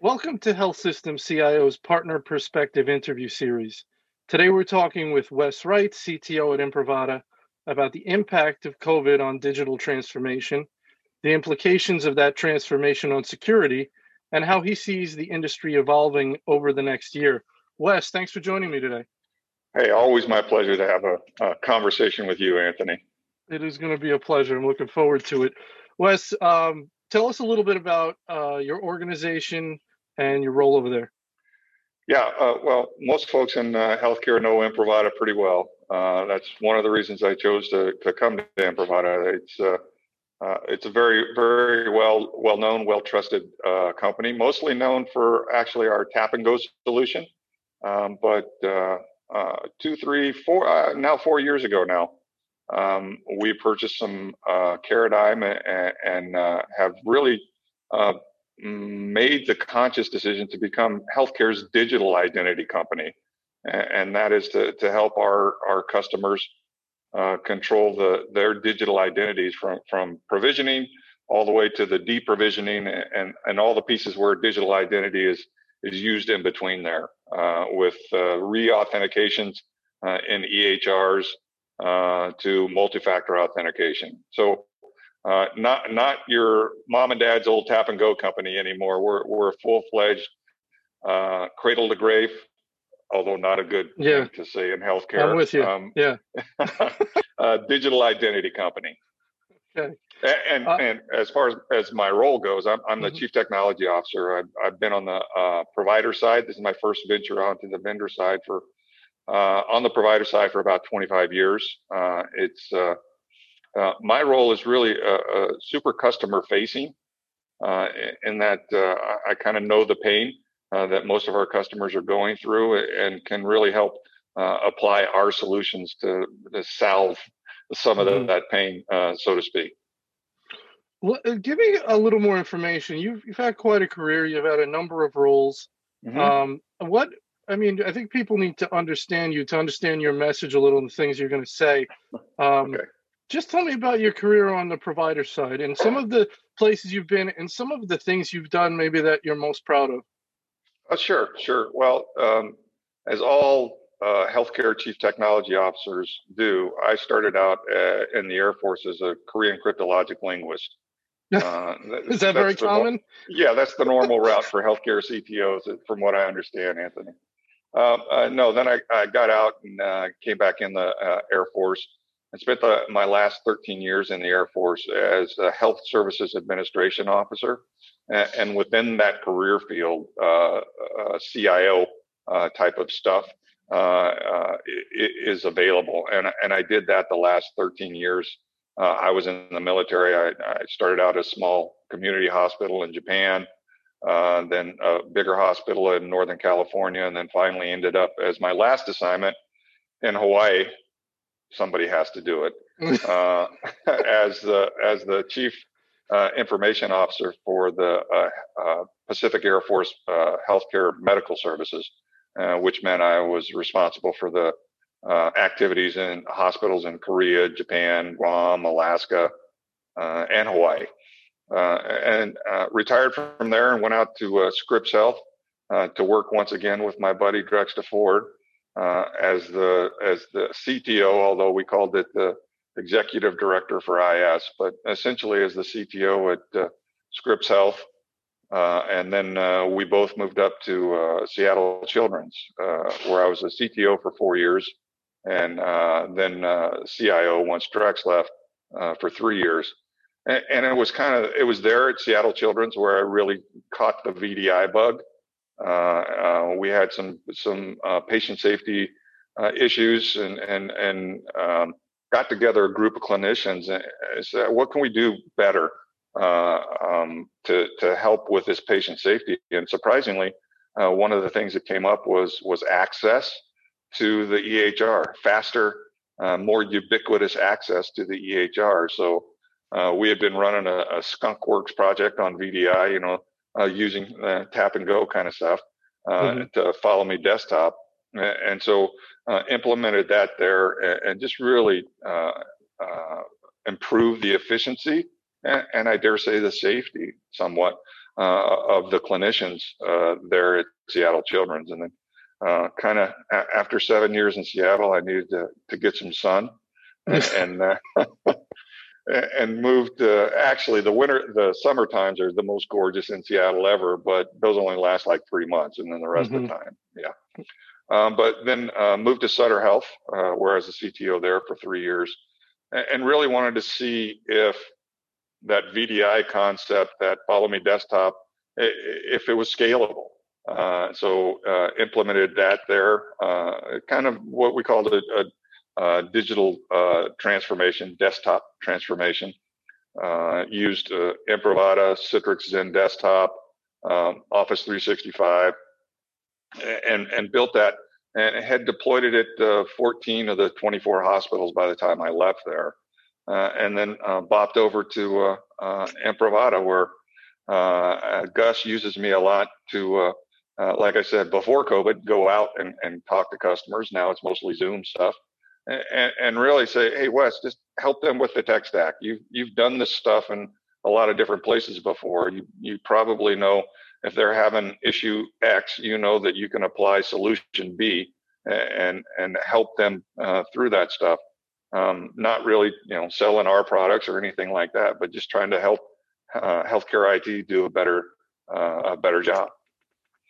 Welcome to Health System CIO's Partner Perspective interview series. Today we're talking with Wes Wright, CTO at Imprivata, about the impact of COVID on digital transformation, the implications of that transformation on security, and how he sees the industry evolving over the next year. Wes, thanks for joining me today. Hey, always my pleasure to have a, a conversation with you, Anthony. It is going to be a pleasure. I'm looking forward to it. Wes, um, tell us a little bit about uh, your organization, and your role over there? Yeah, uh, well, most folks in uh, healthcare know Imprivata pretty well. Uh, that's one of the reasons I chose to, to come to Imprivata. It's uh, uh, it's a very very well well known, well trusted company, mostly known for actually our tap and go solution. Um, but two, three, four now four years ago now, um, we purchased some Caradigm and, and have really made the conscious decision to become healthcare's digital identity company, and that is to to help our our customers uh, control the their digital identities from from provisioning all the way to the deprovisioning and and all the pieces where digital identity is is used in between there uh, with uh, re-authentications uh, in EHRs uh, to multi-factor authentication. So uh, not not your mom and dad's old tap and go company anymore. We're we're a full fledged uh, cradle to grave, although not a good yeah. thing to say in healthcare. I'm with you. Um, yeah. uh, digital identity company. Okay. And uh, and as far as, as my role goes, I'm I'm the mm-hmm. chief technology officer. I've I've been on the uh, provider side. This is my first venture onto the vendor side for on the provider side for about 25 years. it's uh, my role is really uh, uh, super customer facing uh, in that uh, I kind of know the pain that most of our customers are going through and can really help apply our solutions to, to salve some of the, mm-hmm. that pain, so to speak. Well, give me a little more information. You've, you've had quite a career. You've had a number of roles. Mm-hmm. Um, what I mean, I think people need to understand you to understand your message a little, and the things you're going to say. Um, okay. just tell me about your career on the provider side and some of the places you've been and some of the things you've done maybe that you're most proud of. Uh, sure sure. Well um, as all uh, healthcare chief technology officers do i started out uh, in the air force as a korean cryptologic linguist. Uh, is that very common? No- yeah that's the normal route for healthcare ctos from what i understand anthony uh, no then I, I, got out and uh, came back in the air force and spent the, my last 13 years in the Air Force as a Health Services Administration Officer. And, within that career field, uh, uh, CIO uh, type of stuff uh, uh, is available. And, and I did that the last 13 years. Uh, I was in the military. I, I, started out a small community hospital in Japan, then a bigger hospital in Northern California, and then finally ended up as my last assignment in Hawaii somebody has to do it. uh, as the as the chief uh, information officer for the uh, uh Pacific Air Force uh, Healthcare Medical Services, uh, which meant I was responsible for the activities in hospitals in Korea, Japan, Guam, Alaska, and Hawaii. And retired from there and went out to Scripps Health to work once again with my buddy Drex DeFord uh, as the as the CTO, although we called it the executive director for IS, but essentially as the CTO at uh, Scripps Health. Uh, and then uh, we both moved up to uh, Seattle Children's, uh, where I was a CTO for four years, and then CIO once Drex left for three years. And, and it was kind of it was there at Seattle Children's where I really caught the VDI bug. Uh, uh, we had some some uh, patient safety issues and and and um, got together a group of clinicians and said, what can we do better um, to to help with this patient safety? And surprisingly, one of the things that came up was was access to the EHR, faster, uh, more ubiquitous access to the EHR. So uh, we had been running a, a Skunkworks project on VDI, you know, uh, using uh, tap and go kind of stuff uh, mm-hmm. to follow me desktop. And so uh, implemented that there and, just really uh, improve the efficiency and, and, I dare say the safety somewhat uh, of the clinicians uh, there at Seattle Children's. And then uh, kind of a- after seven years in Seattle, I needed to, to get some sun and, and uh, and moved to actually the winter the summer times are the most gorgeous in seattle ever but those only last like three months and then the rest mm-hmm. of the time yeah um, but then uh, moved to sutter health uh, where i was a cto there for three years and, and, really wanted to see if that vdi concept that follow me desktop if it was scalable uh, so uh, implemented that there uh, kind of what we called a, a uh, digital uh, transformation, desktop transformation. Uh, used uh, Imprivata, Citrix XenDesktop, um, Office 365, and and built that and had deployed it at uh, 14 of the 24 hospitals by the time I left there, and then bopped over to Imprivata where Gus uses me a lot to. like I said before COVID, go out and, and talk to customers. Now it's mostly Zoom stuff and, and really say, hey, Wes, just help them with the tech stack. You've you've done this stuff in a lot of different places before. You you probably know if they're having issue X, you know that you can apply solution B and and help them uh, through that stuff. Um, not really, you know, selling our products or anything like that, but just trying to help uh, healthcare IT do a better uh, a better job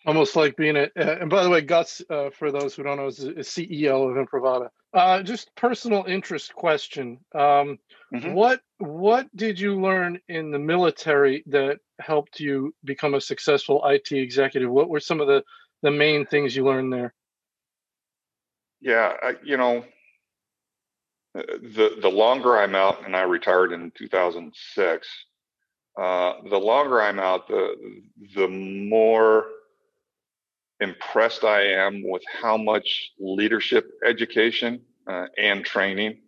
almost like being a and by the way gus uh, for those who don't know is, is ceo of imprivata uh, just personal interest question. Um, mm-hmm. what what did you learn in the military that helped you become a successful it executive? What were some of the the main things you learned there? Yeah I, you know uh, the the longer i'm out and i retired in 2006 uh, the longer i'm out the the more impressed I am with how much leadership education uh, and training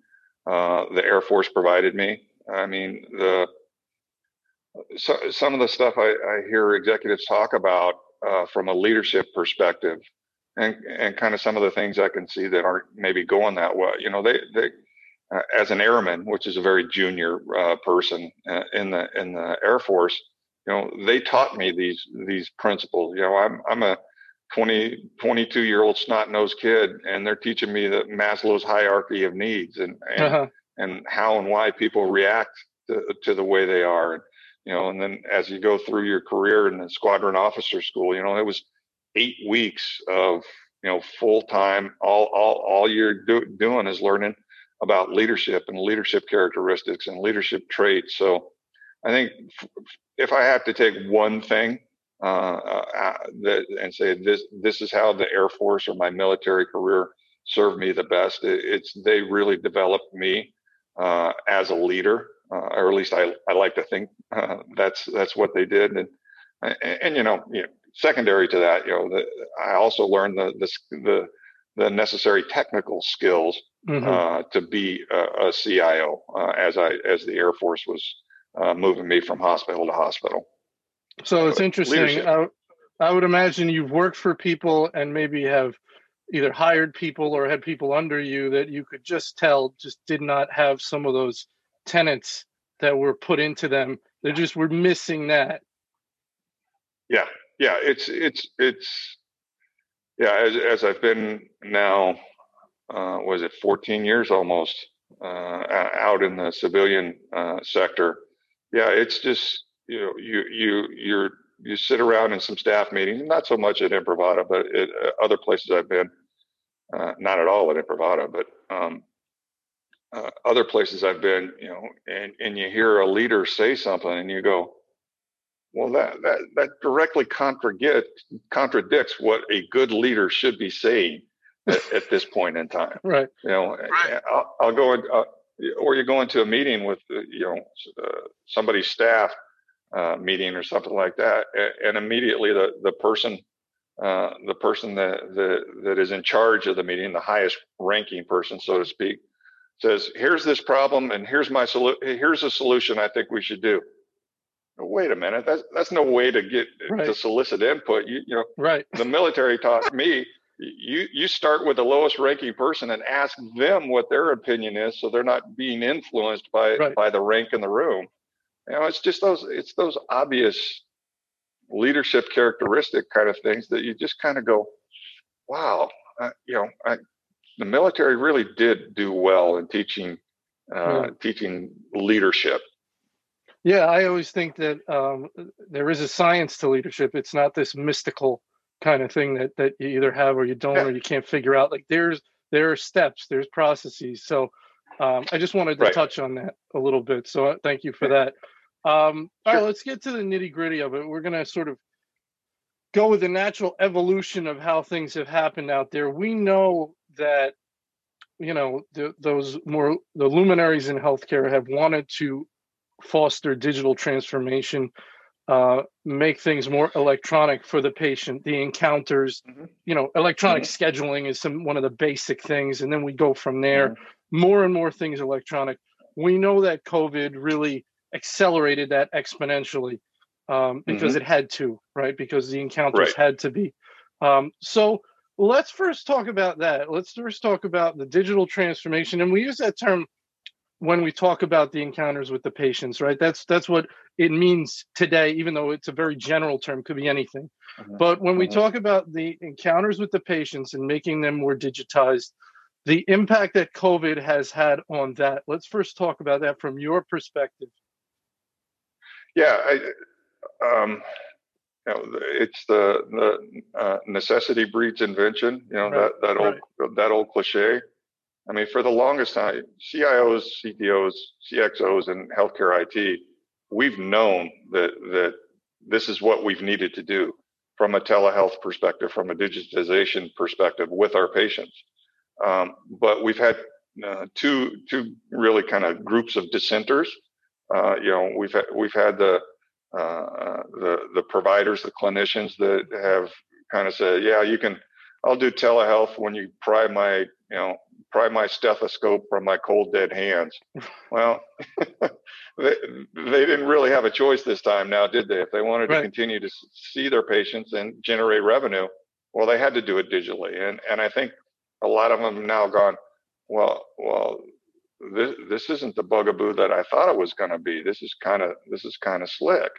uh, the Air Force provided me. I mean, the so, some of the stuff I, I hear executives talk about uh, from a leadership perspective, and and kind of some of the things I can see that aren't maybe going that way. You know, they they uh, as an airman, which is a very junior uh, person uh, in the in the Air Force, you know, they taught me these these principles. You know, I'm I'm a 20, 22 year old snot nosed kid, and they're teaching me the Maslow's hierarchy of needs and and, uh-huh. and how and why people react to, to the way they are. And, you know, and then as you go through your career in the squadron officer school, you know, it was eight weeks of you know full time. All all all you're do, doing is learning about leadership and leadership characteristics and leadership traits. So I think if I have to take one thing that, and say this this is how the Air Force or my military career served me the best. It, it's they really developed me uh, as a leader, uh, or at least I, I like to think uh, that's that's what they did. And and, and you, know, you know, secondary to that, you know, the, I also learned the the the, the necessary technical skills mm-hmm. Uh, to be a, a CIO as I as the Air Force was moving me from hospital to hospital. So it's interesting. I, I would imagine you've worked for people and maybe have either hired people or had people under you that you could just tell just did not have some of those tenets that were put into them. They just were missing that. Yeah, yeah. It's it's it's yeah. As as I've been now, uh, was it 14 years almost uh, out in the civilian uh, sector? Yeah, it's just you know, you you you're you sit around in some staff meetings, not so much at Imprivata, but at uh, other places I've been, uh, not at all at Imprivata, but um, uh, other places I've been, you know, and, and you hear a leader say something and you go, well, that, that, that directly contradicts, contradicts what a good leader should be saying at, at this point in time. Right. You know, right. I'll, I'll, go, in, uh, or you go into a meeting with, uh, you know, uh, somebody's staff uh, meeting or something like that, and immediately the the person uh, the person that, that that is in charge of the meeting, the highest ranking person, so to speak, says, "Here's this problem, and here's my solution. Here's a solution I think we should do." Wait a minute, that's that's no way to get right. to solicit input. You you know, right? The military taught me you you start with the lowest ranking person and ask them what their opinion is, so they're not being influenced by right. by the rank in the room. You know, it's just those it's those obvious leadership characteristic kind of things that you just kind of go, wow, uh, you know, I, the military really did do well in teaching uh, hmm. teaching leadership. Yeah, I always think that um, there is a science to leadership. It's not this mystical kind of thing that that you either have or you don't yeah. or you can't figure out. Like there's there are steps, there's processes. So um, I just wanted to right. touch on that a little bit. So uh, thank you for that. Um, sure. All right, let's get to the nitty gritty of it. We're going to sort of go with the natural evolution of how things have happened out there. We know that you know the, those more the luminaries in healthcare have wanted to foster digital transformation uh, make things more electronic for the patient the encounters mm-hmm. you know electronic mm-hmm. scheduling is some one of the basic things and then we go from there mm-hmm. More and more things electronic we know that covid really accelerated that exponentially um, because mm-hmm. it had to right because the encounters right. had to be um, so let's first talk about that let's first talk about the digital transformation and we use that term when we talk about the encounters with the patients right that's that's what it means today even though it's a very general term could be anything mm-hmm. but when we mm-hmm. talk about the encounters with the patients and making them more digitized the impact that covid has had on that let's first talk about that from your perspective yeah I, um, you know, it's the the uh, necessity breeds invention you know right. that that old right. that old cliche I mean, for the longest time, CIOs, CTOs, CXOs, and healthcare IT, we've known that that this is what we've needed to do from a telehealth perspective, from a digitization perspective with our patients. Um, but we've had uh, two two really kind of groups of dissenters. Uh, you know, we've had, we've had the uh, the the providers, the clinicians that have kind of said, yeah, you can. I'll do telehealth when you pry my you know pry my stethoscope from my cold dead hands. Well, they, they didn't really have a choice this time now, did they? If they wanted right. to continue to see their patients and generate revenue, well, they had to do it digitally. And and I think a lot of them have now gone, well, well, this this isn't the bugaboo that I thought it was going to be. This is kind of this is kind of slick.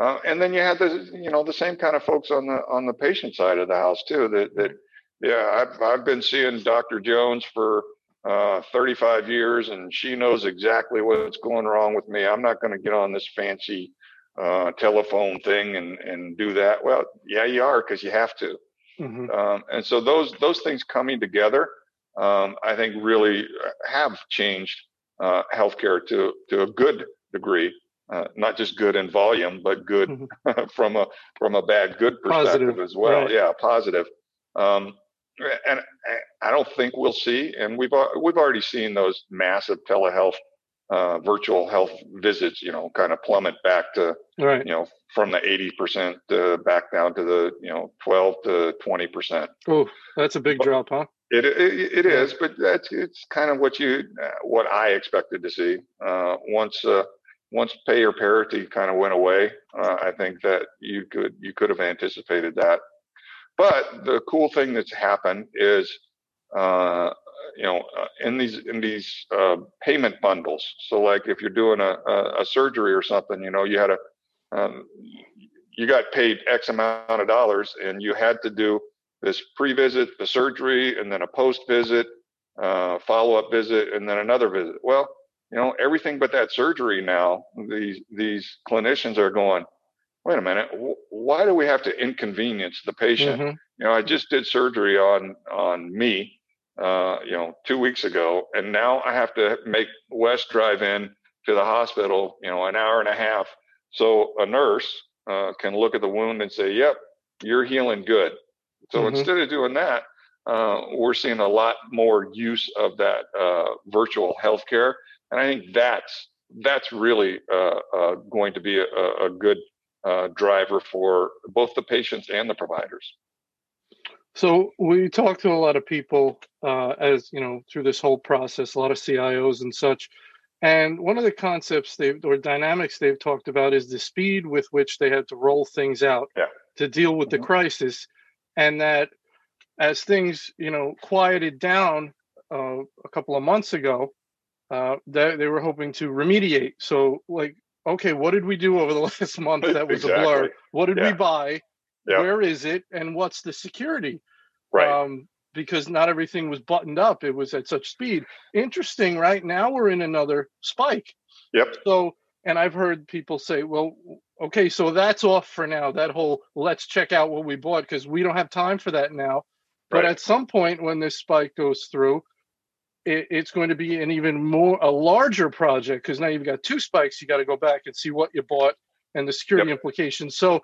Uh, and then you had the you know the same kind of folks on the on the patient side of the house too that that yeah, I've, I've been seeing Dr. Jones for uh, 35 years, and she knows exactly what's going wrong with me. I'm not going to get on this fancy uh, telephone thing and, and do that. Well, yeah, you are because you have to. Mm-hmm. Um, and so those those things coming together, um, I think, really have changed uh, healthcare to to a good degree. Uh, not just good in volume, but good mm-hmm. from a from a bad good perspective positive. as well. Right. Yeah, positive. Um, and I don't think we'll see. And we've we've already seen those massive telehealth, uh, virtual health visits, you know, kind of plummet back to, right. you know, from the eighty percent uh, back down to the you know twelve to twenty percent. Oh, that's a big but drop, huh? It it, it is, but that's it's kind of what you uh, what I expected to see. Uh, once uh, once payer parity kind of went away, uh, I think that you could you could have anticipated that but the cool thing that's happened is, uh, you know, uh, in these in these uh, payment bundles. So, like if you're doing a, a, a surgery or something, you know, you had a um, you got paid X amount of dollars, and you had to do this pre-visit, the surgery, and then a post-visit, uh, follow-up visit, and then another visit. Well, you know, everything but that surgery now. These these clinicians are going wait a minute, why do we have to inconvenience the patient? Mm-hmm. You know, I just did surgery on on me, uh, you know, two weeks ago, and now I have to make Wes drive in to the hospital, you know, an hour and a half, so a nurse uh, can look at the wound and say, "Yep, you're healing good." So mm-hmm. instead of doing that, uh, we're seeing a lot more use of that uh, virtual healthcare, and I think that's that's really uh, uh, going to be a, a good uh, driver for both the patients and the providers. So we talked to a lot of people uh, as you know through this whole process, a lot of CIOs and such. And one of the concepts they or dynamics they've talked about is the speed with which they had to roll things out yeah. to deal with mm-hmm. the crisis, and that as things you know quieted down uh, a couple of months ago, uh, they, they were hoping to remediate. So like, okay, what did we do over the last month that was exactly. a blur? What did yeah. we buy? Yep. Where is it? And what's the security? Right. Um, because not everything was buttoned up. It was at such speed. Interesting. Right now we're in another spike. Yep. So, and I've heard people say, well, okay, so that's off for now. That whole let's check out what we bought because we don't have time for that now. But right. at some point when this spike goes through, it, it's going to be an even more a larger project because now you've got two spikes. You got to go back and see what you bought and the security yep. implications. So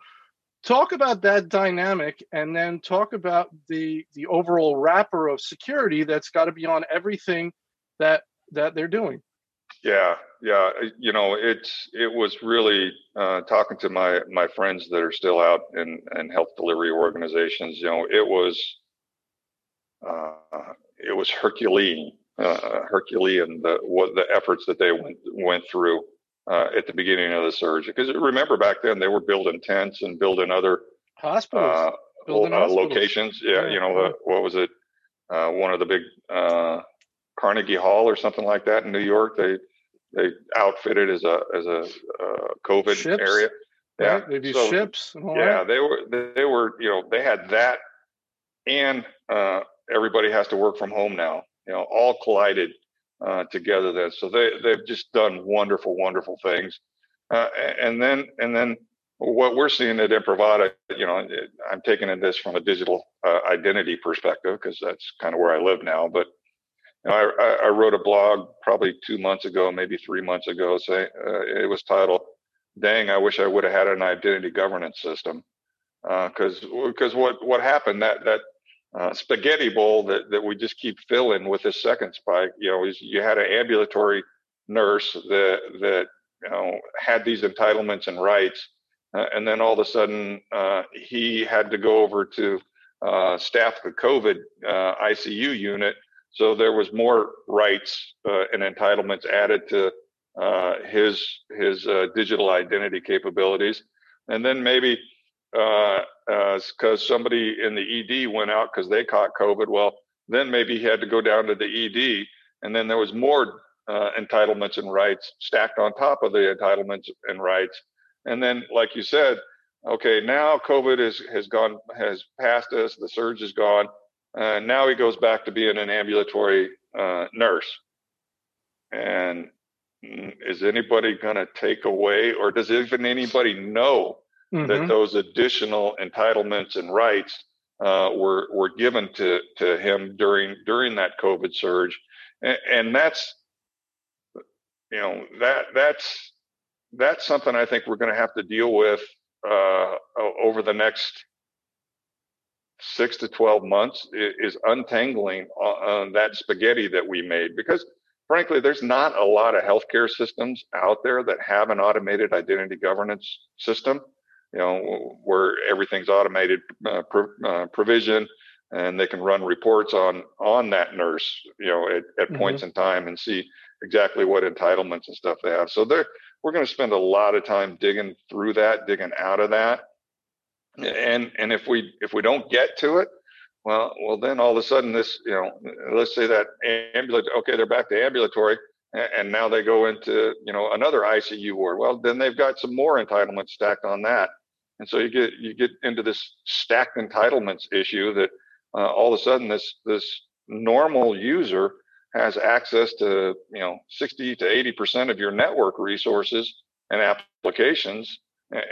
talk about that dynamic and then talk about the the overall wrapper of security that's got to be on everything that that they're doing. Yeah yeah you know it's it was really uh, talking to my my friends that are still out in in health delivery organizations you know it was uh, it was herculean uh, herculean the what the efforts that they went went through uh, at the beginning of the surge. Because remember back then they were building tents and building other hospitals, uh, building uh, hospitals. locations. Yeah, yeah, you know the what was it? Uh, one of the big uh, Carnegie Hall or something like that in New York. They they outfitted as a as a uh, COVID ships. area. Yeah, right? they do so, ships. yeah, they were they were you know they had that, and everybody has to work from home now. You know, all collided uh, together there. So they they've just done wonderful, wonderful things. Uh, and then and then what we're seeing at Imprivata, you know, I'm taking this from a digital uh, identity perspective because that's kind of where I live now. But you know, I, I, wrote a blog probably two months ago, maybe three months ago. Say uh, it was titled "Dang, I wish I would have had an identity governance system." Because uh, because what what happened that that uh, spaghetti bowl that, that we just keep filling with this second spike. You know, is you had an ambulatory nurse that that you know had these entitlements and rights, uh, and then all of a sudden uh, he had to go over to uh, staff the COVID uh, ICU unit. So there was more rights uh, and entitlements added to his his digital identity capabilities, and then maybe because uh, somebody in the ED went out because they caught COVID. Well, then maybe he had to go down to the ED, and then there was more uh, entitlements and rights stacked on top of the entitlements and rights. And then, like you said, okay, now COVID is, has gone has passed us. The surge is gone. and now he goes back to being an ambulatory uh, nurse. And mm, is anybody going to take away, or does even anybody know mm-hmm. that those additional entitlements and rights uh, were were given to to him during during that COVID surge, and, and that's you know that that's that's something I think we're going to have to deal with uh, over the next six to 12 months is untangling on that spaghetti that we made. Because frankly, there's not a lot of healthcare systems out there that have an automated identity governance system you know, where everything's automated uh, pro, uh, provision and they can run reports on on that nurse, you know, at, at mm-hmm. points in time and see exactly what entitlements and stuff they have. So there, we're going to spend a lot of time digging through that, digging out of that, and and if we if we don't get to it, well, well then all of a sudden this, you know, let's say that ambulatory, okay, they're back to ambulatory, and now they go into you know another ICU ward. Well, then they've got some more entitlements stacked on that, and so you get you get into this stacked entitlements issue that uh, all of a sudden this this normal user has access to you know 60 to 80 percent of your network resources and applications,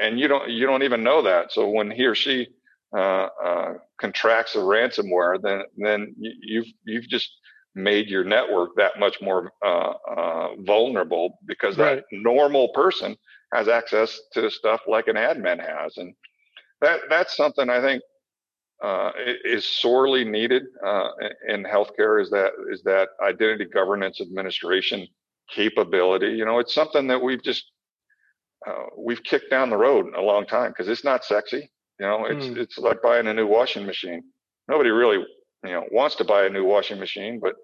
and you don't you don't even know that. So when he or she uh, uh, contracts a ransomware, then then you've you've just made your network that much more uh, uh, vulnerable because right. that normal person has access to stuff like an admin has, and that that's something I think uh, is sorely needed uh, in healthcare. Is that is that identity governance administration capability? You know, it's something that we've just uh, we've kicked down the road a long time because it's not sexy. You know, it's mm. it's like buying a new washing machine. Nobody really you know wants to buy a new washing machine, but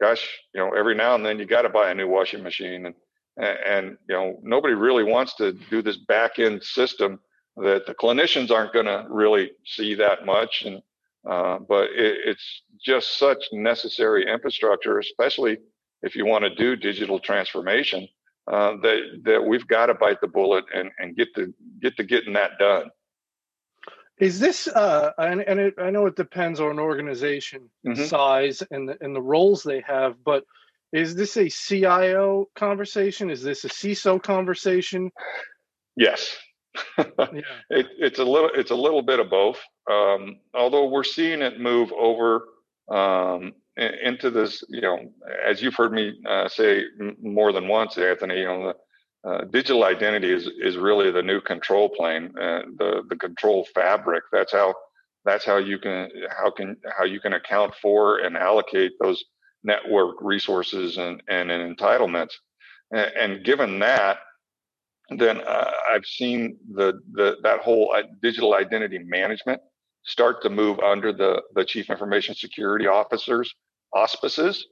gosh, you know, every now and then you got to buy a new washing machine and and you know nobody really wants to do this back end system that the clinicians aren't going to really see that much and Uh, but it, it's just such necessary infrastructure, especially if you want to do digital transformation, uh, that that we've got to bite the bullet and, and get to get to getting that done. Is this uh, and, and it, I know it depends on organization mm-hmm. size and the, and the roles they have, but is this a CIO conversation? Is this a CISO conversation? Yes, yeah. it, it's a little it's a little bit of both. Um, although we're seeing it move over um, into this, you know, as you've heard me uh, say more than once, Anthony, you know, the uh, digital identity is is really the new control plane, uh, the the control fabric. That's how that's how you can how can how you can account for and allocate those network resources and and, and entitlements. And, and, given that, then uh, I've seen the the that whole uh, digital identity management start to move under the, the chief information security officer's auspices,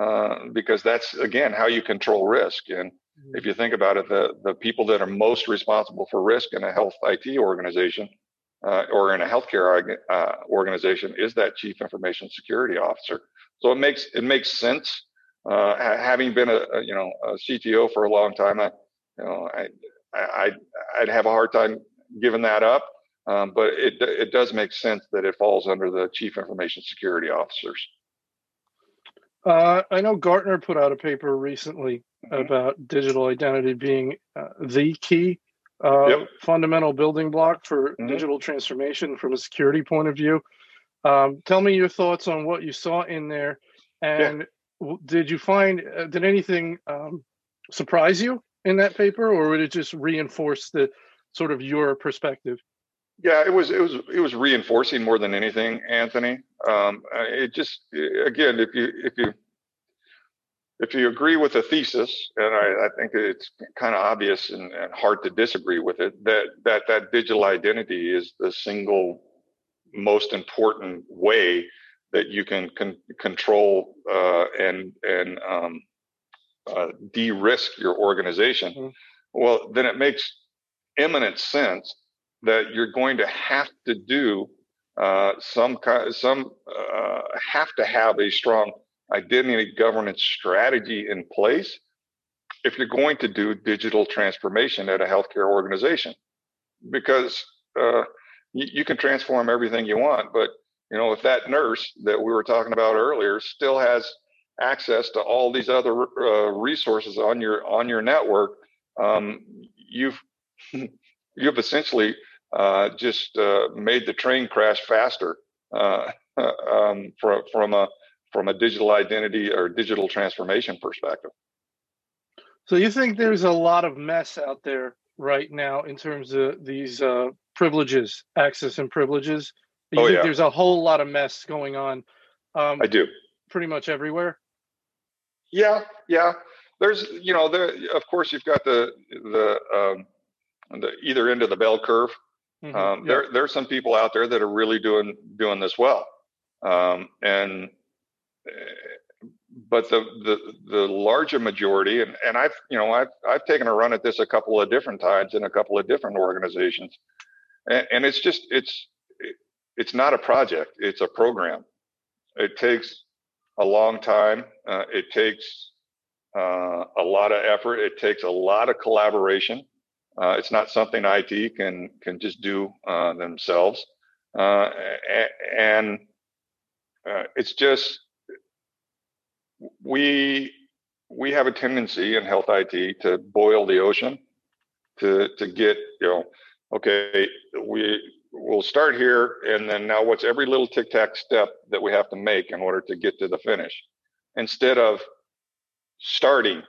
uh, because that's again how you control risk. And mm-hmm. if you think about it, the, the people that are most responsible for risk in a health IT organization uh, or in a healthcare uh, organization is that chief information security officer. So it makes it makes sense. Uh, having been a, a, you know a CTO for a long time, I you know I I I'd have a hard time giving that up. Um, but it it does make sense that it falls under the chief information security officers. Uh, I know Gartner put out a paper recently mm-hmm. about digital identity being uh, the key uh, yep. fundamental building block for mm-hmm. digital transformation from a security point of view. Um, tell me your thoughts on what you saw in there, and yeah. did you find uh, did anything um, surprise you in that paper, or would it just reinforce the sort of your perspective? Yeah, it was it was it was reinforcing more than anything, Anthony. Um, it just again, if you if you if you agree with the thesis, and I, I think it's kind of obvious and, and, hard to disagree with it, that that that digital identity is the single most important way that you can con- control uh, and and um, uh, de-risk your organization. Mm-hmm. Well, then it makes eminent sense that you're going to have to do uh, some kind, some uh, have to have a strong identity governance strategy in place if you're going to do digital transformation at a healthcare organization, because uh, you, you can transform everything you want, but you know if that nurse that we were talking about earlier still has access to all these other uh, resources on your on your network, um, you've you've essentially uh, just uh, made the train crash faster uh, um, from from a from a digital identity or digital transformation perspective. So you think there's a lot of mess out there right now in terms of these uh, privileges, access and privileges. You oh, think yeah. there's a whole lot of mess going on. Um, I do. Pretty much everywhere. Yeah, yeah. There's, you know, there. Of course, you've got the the um, the either end of the bell curve. Mm-hmm. Um, yeah. There, there are some people out there that are really doing doing this well, um, and eh, but the the the larger majority, and and I've you know I've I've taken a run at this a couple of different times in a couple of different organizations, and, and it's just it's it's not a project; it's a program. It takes a long time. Uh, it takes uh, a lot of effort. It takes a lot of collaboration. Uh, it's not something IT can can just do uh, themselves, uh, and uh, it's just we we have a tendency in health IT to boil the ocean, to to get you know, okay, we we'll start here, and then now what's every little tic tac step that we have to make in order to get to the finish, instead of starting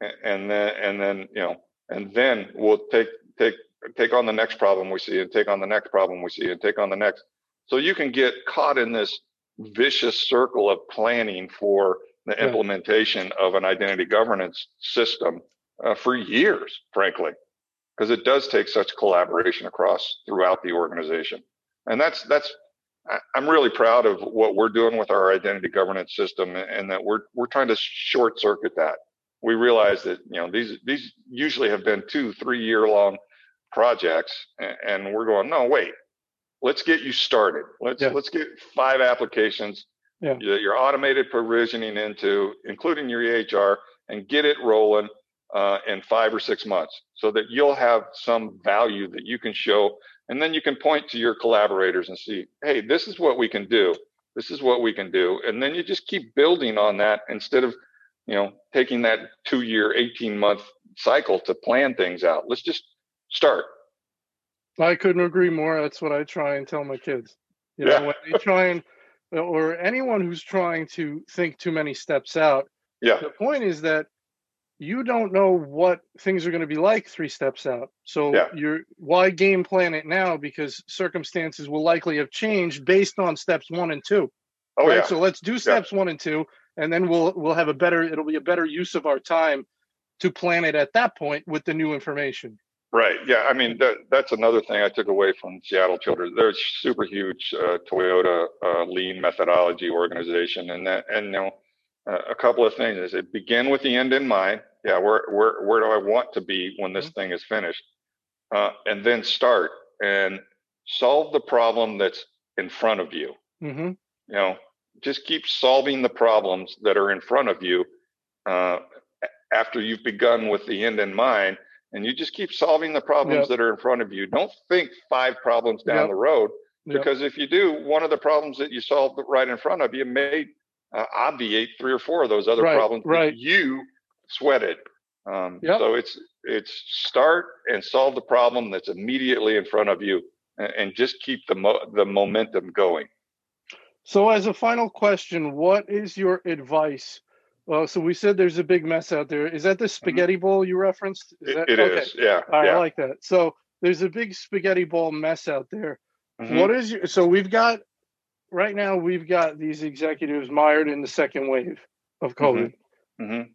and then and then you know and then we'll take take take on the next problem we see and take on the next problem we see and take on the next. So you can get caught in this vicious circle of planning for the implementation of an identity governance system uh, for years frankly because it does take such collaboration across throughout the organization and that's that's i'm really proud of what we're doing with our identity governance system and that we're we're trying to short circuit that we realize that you know these these usually have been two three year long projects and we're going no wait let's get you started. Let's yeah. let's get five applications yeah. your automated provisioning into, including your EHR, and get it rolling uh, in five or six months so that you'll have some value that you can show. And then you can point to your collaborators and see, hey, this is what we can do. This is what we can do. And then you just keep building on that instead of, you know, taking that two year, 18 month cycle to plan things out. Let's just start. I couldn't agree more. That's what I try and tell my kids. You know, yeah. when they try and or anyone who's trying to think too many steps out. Yeah. The point is that you don't know what things are going to be like three steps out. So yeah. you're why game plan it now because circumstances will likely have changed based on steps one and two. Oh right? yeah. So let's do steps yeah. one and two, and then we'll we'll have a better. It'll be a better use of our time to plan it at that point with the new information. Right. Yeah. I mean, that, that's another thing I took away from Seattle Children. They're a super huge uh, Toyota uh, lean methodology organization, and that, and you know, a couple of things is it begin with the end in mind. Yeah. Where where where do I want to be when this mm-hmm. thing is finished? Uh, and then start and solve the problem that's in front of you. Mm-hmm. You know, just keep solving the problems that are in front of you uh, after you've begun with the end in mind and you just keep solving the problems yep. that are in front of you. Don't think five problems down yep. the road, because yep. if you do, one of the problems that you solve right in front of you may uh, obviate three or four of those other right, problems right. that you sweated. Um, So it's it's start and solve the problem that's immediately in front of you, and, and just keep the mo- the momentum going. So, as a final question, what is your advice well, so we said there's a big mess out there. Is that the mm-hmm. spaghetti bowl you referenced? Is that, it okay. is, yeah. All right, yeah. I like that. So there's a big spaghetti bowl mess out there. Mm-hmm. What is your, so we've got right now we've got these executives mired in the second wave of mm-hmm. COVID. Mm-hmm.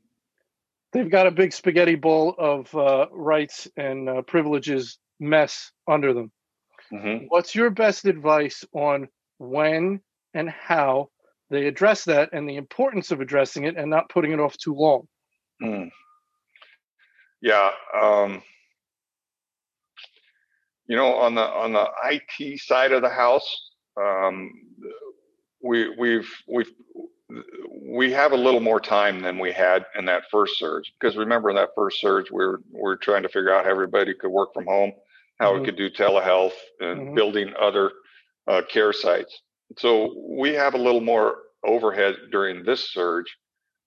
They've got a big spaghetti bowl of uh, rights and uh, privileges mess under them. Mm-hmm. What's your best advice on when and how they address that and the importance of addressing it and not putting it off too long. Mm. Yeah. Um, you know, on the on the IT side of the house, um, we we've we've we have a little more time than we had in that first surge because remember in that first surge we are we are trying to figure out how everybody could work from home, how mm-hmm. we could do telehealth and mm-hmm. building other uh, care sites. So we have a little more overhead during this surge.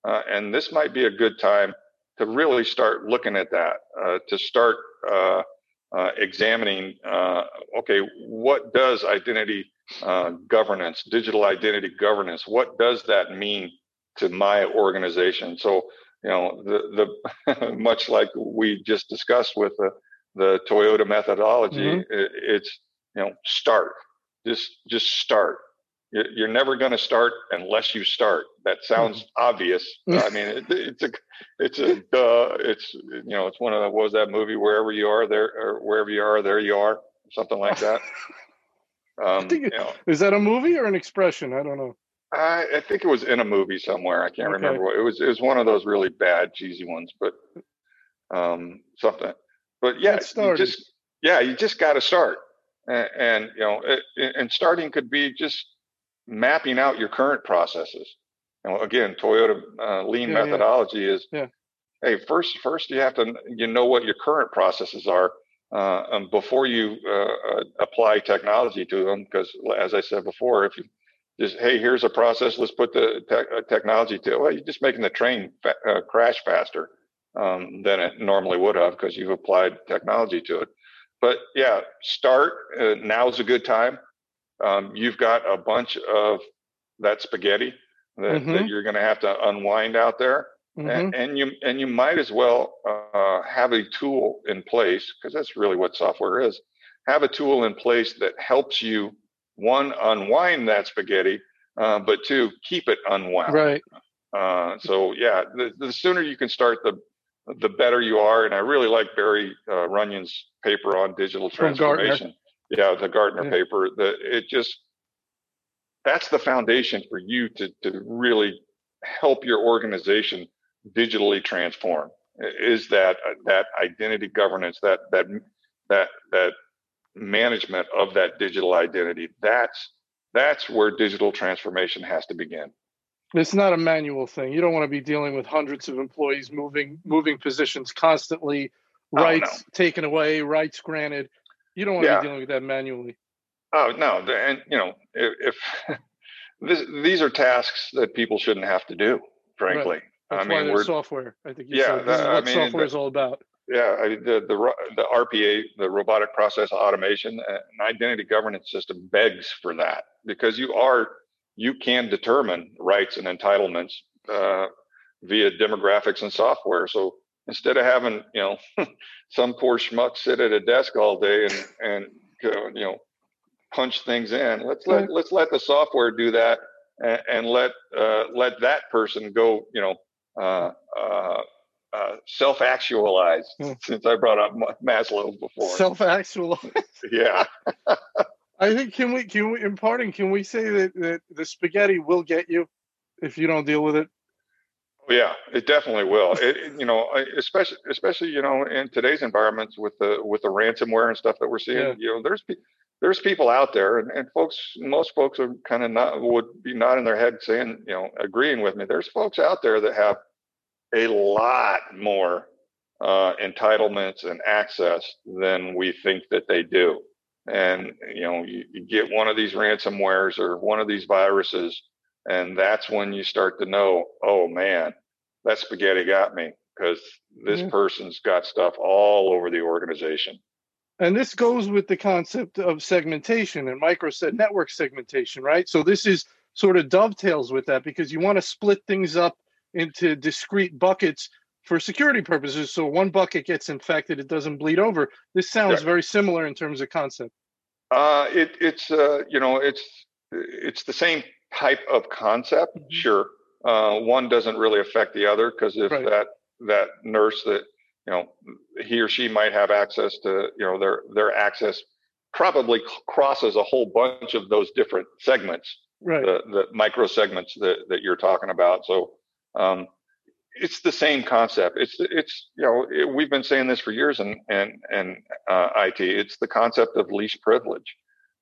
Uh, and this might be a good time to really start looking at that, uh, to start uh, uh examining, uh, okay, what does identity uh, governance, digital identity governance, what does that mean to my organization? So, you know, the, the much like we just discussed with the, the Toyota methodology, mm-hmm. it, it's, you know, start, just, just start you're never going to start unless you start. That sounds mm-hmm. obvious. I mean, it, it's a, it's a, uh, it's you know, it's one of the, what was that movie? Wherever you are, there, or wherever you are, there you are, something like that. Um, you know, is that a movie or an expression? I don't know. I, I think it was in a movie somewhere. I can't okay. remember what it was. It was one of those really bad, cheesy ones, but um, something. But yeah, you just yeah, you just got to start, and, and you know, it, and starting could be just mapping out your current processes. And again, Toyota uh, lean yeah, methodology yeah. is, yeah. hey, first, first you have to you know what your current processes are uh, um, before you uh, uh apply technology to them. Because as I said before, if you just hey, here's a process, let's put the te- uh, technology to it. Well, you're just making the train fa- uh, crash faster um, than it normally would have because you've applied technology to it. But yeah, start. now's a good time um, you've got a bunch of that spaghetti that, mm-hmm. that you're going to have to unwind out there. Mm-hmm. And, and, you and you might as well uh, have a tool in place because that's really what software is. Have a tool in place that helps you one unwind that spaghetti, uh, but two keep it unwound. Right. Uh, so yeah, the, the, sooner you can start, the the better you are. And I really like Barry uh, Runyon's paper on digital transformation yeah, the Gartner yeah. paper, that it just that's the foundation for you to to really help your organization digitally transform. Is that uh, that identity governance, that that that that management of that digital identity. That's that's where digital transformation has to begin. It's not a manual thing. You don't want to be dealing with hundreds of employees moving moving positions constantly, rights oh, no. taken away, rights granted. You don't want yeah. to be dealing with that manually. Oh no, and you know if, if this, these are tasks that people shouldn't have to do, frankly. That's I mean, why there's software. I think yeah, said, this is what I mean, software is all about. Yeah, I, the the the RPA, the robotic process automation, uh, an identity governance system begs for that because you are you can determine rights and entitlements uh, via demographics and software. So instead of having you know some poor schmuck sit at a desk all day and and you know punch things in, let's let let's let the software do that and, and let uh, let that person go you know uh, uh, uh, self-actualize hmm. since I brought up Maslow before. Self actualized. yeah. I think can we can we in parting can we say that, that the spaghetti will get you if you don't deal with it? Oh, yeah, it definitely will. It, you know, especially especially you know in today's environments with the with the ransomware and stuff that we're seeing. Yeah. You know, there's there's people out there, and, and folks, most folks are kind of not would be nodding their head saying, you know, agreeing with me. There's folks out there that have a lot more uh, entitlements and access than we think that they do. And you know, you, you get one of these ransomwares or one of these viruses, and that's when you start to know, oh man, that spaghetti got me because this mm-hmm. person's got stuff all over the organization. And this goes with the concept of segmentation and micro network segmentation, right? So this is sort of dovetails with that because you want to split things up into discrete buckets for security purposes. So one bucket gets infected, it doesn't bleed over. This sounds yeah. very similar in terms of concept. Uh, it, it's uh, you know it's it's the same type of concept, mm-hmm. sure. Uh, one doesn't really affect the other because if right. that that nurse that you know he or she might have access to you know their their access probably crosses a whole bunch of those different segments. Right. The, the micro segments that, that you're talking about. So um, it's the same concept. It's it's you know it, we've been saying this for years and and and uh, it it's the concept of least privilege.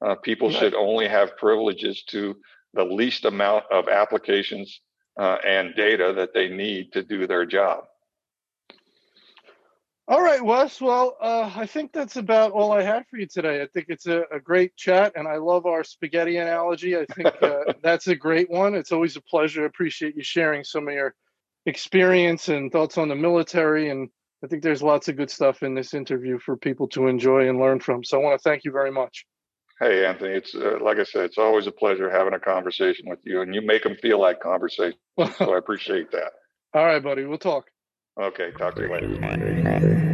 Uh, people right. should only have privileges to the least amount of applications uh, and data that they need to do their job all right, Wes. Well, uh, I think that's about all I have for you today. I think it's a, a great chat, and I love our spaghetti analogy. I think uh, that's a great one. It's always a pleasure. I appreciate you sharing some of your experience and thoughts on the military. And I think there's lots of good stuff in this interview for people to enjoy and learn from. So I want to thank you very much. Hey, Anthony. It's uh, like I said, it's always a pleasure having a conversation with you, and you make them feel like conversation. so I appreciate that. All right, buddy. We'll talk. Okay, talk to you later.